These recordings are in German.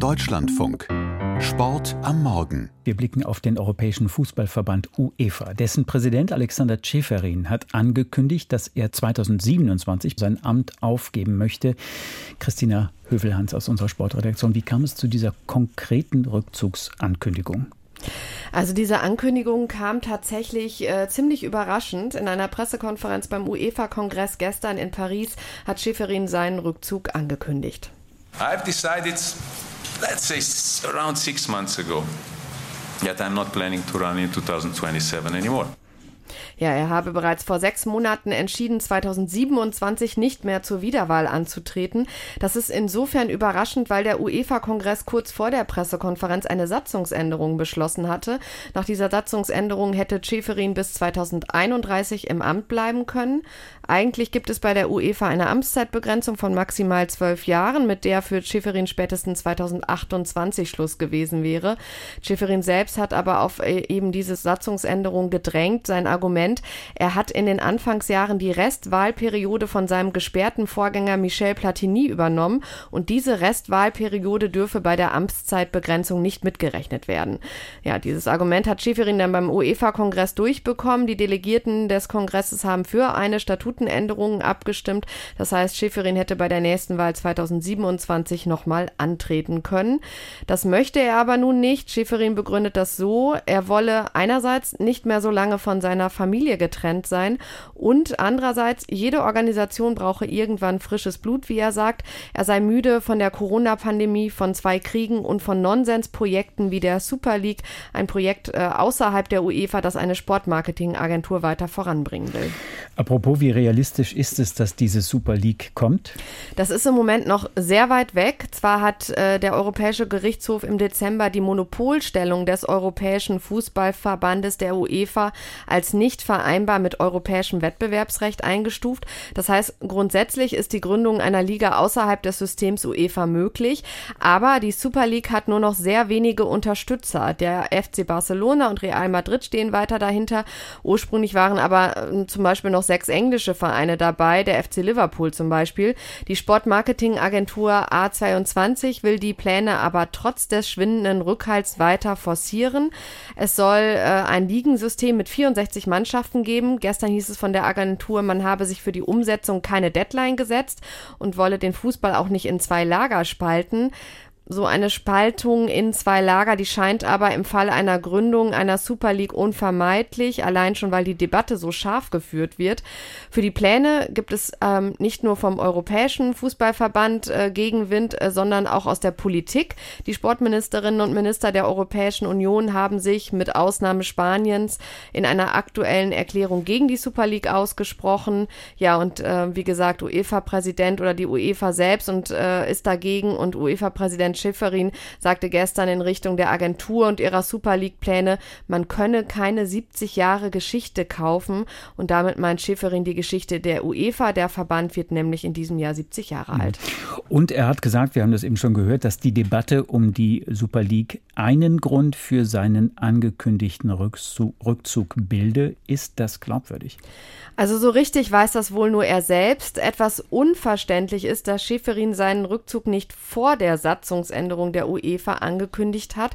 Deutschlandfunk. Sport am Morgen. Wir blicken auf den Europäischen Fußballverband UEFA. Dessen Präsident Alexander Ceferin hat angekündigt, dass er 2027 sein Amt aufgeben möchte. Christina Hövelhans aus unserer Sportredaktion, wie kam es zu dieser konkreten Rückzugsankündigung? Also diese Ankündigung kam tatsächlich äh, ziemlich überraschend. In einer Pressekonferenz beim UEFA-Kongress gestern in Paris hat Schäferin seinen Rückzug angekündigt. I've decided, let's say around six months ago, that I'm not planning to run in 2027 anymore. Ja, er habe bereits vor sechs Monaten entschieden, 2027 nicht mehr zur Wiederwahl anzutreten. Das ist insofern überraschend, weil der UEFA-Kongress kurz vor der Pressekonferenz eine Satzungsänderung beschlossen hatte. Nach dieser Satzungsänderung hätte Schäferin bis 2031 im Amt bleiben können. Eigentlich gibt es bei der UEFA eine Amtszeitbegrenzung von maximal zwölf Jahren, mit der für Schäferin spätestens 2028 Schluss gewesen wäre. Schäferin selbst hat aber auf äh, eben diese Satzungsänderung gedrängt. Sein Argument, er hat in den Anfangsjahren die Restwahlperiode von seinem gesperrten Vorgänger Michel Platini übernommen und diese Restwahlperiode dürfe bei der Amtszeitbegrenzung nicht mitgerechnet werden. Ja, dieses Argument hat Schäferin dann beim UEFA-Kongress durchbekommen. Die Delegierten des Kongresses haben für eine Statut Statutenänderungen abgestimmt. Das heißt, Schäferin hätte bei der nächsten Wahl 2027 nochmal antreten können. Das möchte er aber nun nicht. Schäferin begründet das so, er wolle einerseits nicht mehr so lange von seiner Familie getrennt sein und andererseits jede Organisation brauche irgendwann frisches Blut, wie er sagt. Er sei müde von der Corona-Pandemie, von zwei Kriegen und von Nonsensprojekten wie der Super League, ein Projekt äh, außerhalb der UEFA, das eine Sportmarketingagentur weiter voranbringen will. Apropos, wie realistisch ist es, dass diese Super League kommt? Das ist im Moment noch sehr weit weg. Zwar hat äh, der Europäische Gerichtshof im Dezember die Monopolstellung des Europäischen Fußballverbandes der UEFA als nicht vereinbar mit europäischem Wettbewerbsrecht eingestuft. Das heißt, grundsätzlich ist die Gründung einer Liga außerhalb des Systems UEFA möglich, aber die Super League hat nur noch sehr wenige Unterstützer. Der FC Barcelona und Real Madrid stehen weiter dahinter. Ursprünglich waren aber äh, zum Beispiel noch sechs englische englische Vereine dabei, der FC Liverpool zum Beispiel. Die Sportmarketingagentur A22 will die Pläne aber trotz des schwindenden Rückhalts weiter forcieren. Es soll äh, ein Ligensystem mit 64 Mannschaften geben. Gestern hieß es von der Agentur, man habe sich für die Umsetzung keine Deadline gesetzt und wolle den Fußball auch nicht in zwei Lager spalten so eine Spaltung in zwei Lager, die scheint aber im Fall einer Gründung einer Super League unvermeidlich, allein schon weil die Debatte so scharf geführt wird. Für die Pläne gibt es ähm, nicht nur vom Europäischen Fußballverband äh, Gegenwind, äh, sondern auch aus der Politik. Die Sportministerinnen und Minister der Europäischen Union haben sich mit Ausnahme Spaniens in einer aktuellen Erklärung gegen die Super League ausgesprochen. Ja, und äh, wie gesagt, UEFA-Präsident oder die UEFA selbst und äh, ist dagegen und UEFA-Präsident Schifferin sagte gestern in Richtung der Agentur und ihrer Super League-Pläne, man könne keine 70 Jahre Geschichte kaufen. Und damit meint Schifferin die Geschichte der UEFA. Der Verband wird nämlich in diesem Jahr 70 Jahre alt. Und er hat gesagt, wir haben das eben schon gehört, dass die Debatte um die Super League einen Grund für seinen angekündigten Rückzug, Rückzug bilde. Ist das glaubwürdig? Also so richtig weiß das wohl nur er selbst. Etwas unverständlich ist, dass Schäferin seinen Rückzug nicht vor der Satzungsänderung der UEFA angekündigt hat,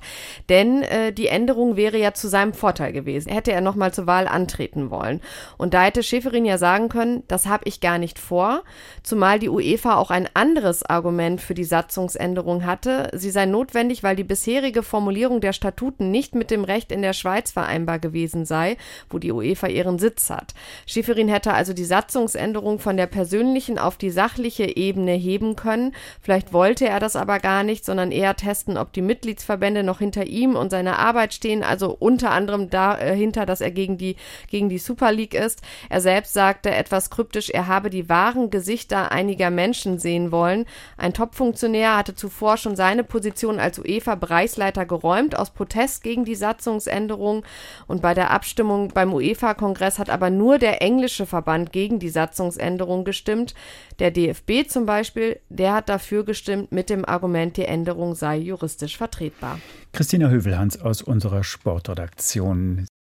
denn äh, die Änderung wäre ja zu seinem Vorteil gewesen. Hätte er nochmal zur Wahl antreten wollen. Und da hätte Schäferin ja sagen können, das habe ich gar nicht vor, zumal die UEFA auch ein anderes Argument für die Satzungsänderung hatte. Sie sei notwendig, weil die bisherige Formulierung der Statuten nicht mit dem Recht in der Schweiz vereinbar gewesen sei, wo die UEFA ihren Sitz hat. Schäferin hätte also die Satzungsänderung von der persönlichen auf die sachliche Ebene heben können. Vielleicht wollte er das aber gar nicht, sondern eher testen, ob die Mitgliedsverbände noch hinter ihm und seiner Arbeit stehen, also unter anderem dahinter, äh, dass er gegen die, gegen die Super League ist. Er selbst sagte etwas kryptisch, er habe die wahren Gesichter einiger Menschen sehen wollen. Ein Top-Funktionär hatte zuvor schon seine Position als UEFA-Bereichsleiter geräumt aus Protest gegen die Satzungsänderung und bei der Abstimmung beim UEFA-Kongress hat aber nur der englische Verband gegen die Satzungsänderung gestimmt. Der DFB zum Beispiel, der hat dafür gestimmt mit dem Argument, die Änderung sei juristisch vertretbar. Christina Hövelhans aus unserer Sportredaktion.